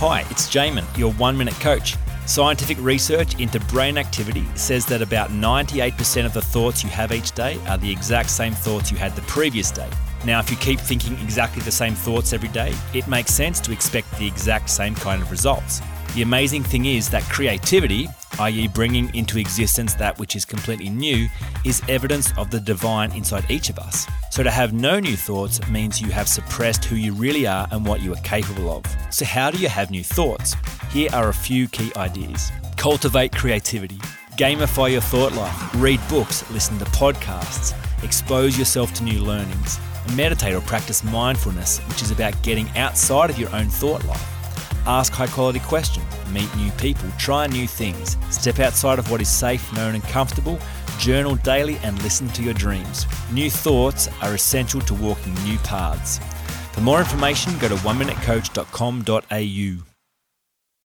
Hi, it's Jaemin, your one minute coach. Scientific research into brain activity says that about 98% of the thoughts you have each day are the exact same thoughts you had the previous day. Now, if you keep thinking exactly the same thoughts every day, it makes sense to expect the exact same kind of results. The amazing thing is that creativity, i.e., bringing into existence that which is completely new, is evidence of the divine inside each of us. So, to have no new thoughts means you have suppressed who you really are and what you are capable of. So, how do you have new thoughts? Here are a few key ideas cultivate creativity, gamify your thought life, read books, listen to podcasts, expose yourself to new learnings, and meditate or practice mindfulness, which is about getting outside of your own thought life. Ask high quality questions, meet new people, try new things, step outside of what is safe, known, and comfortable, journal daily, and listen to your dreams. New thoughts are essential to walking new paths. For more information, go to oneminutecoach.com.au.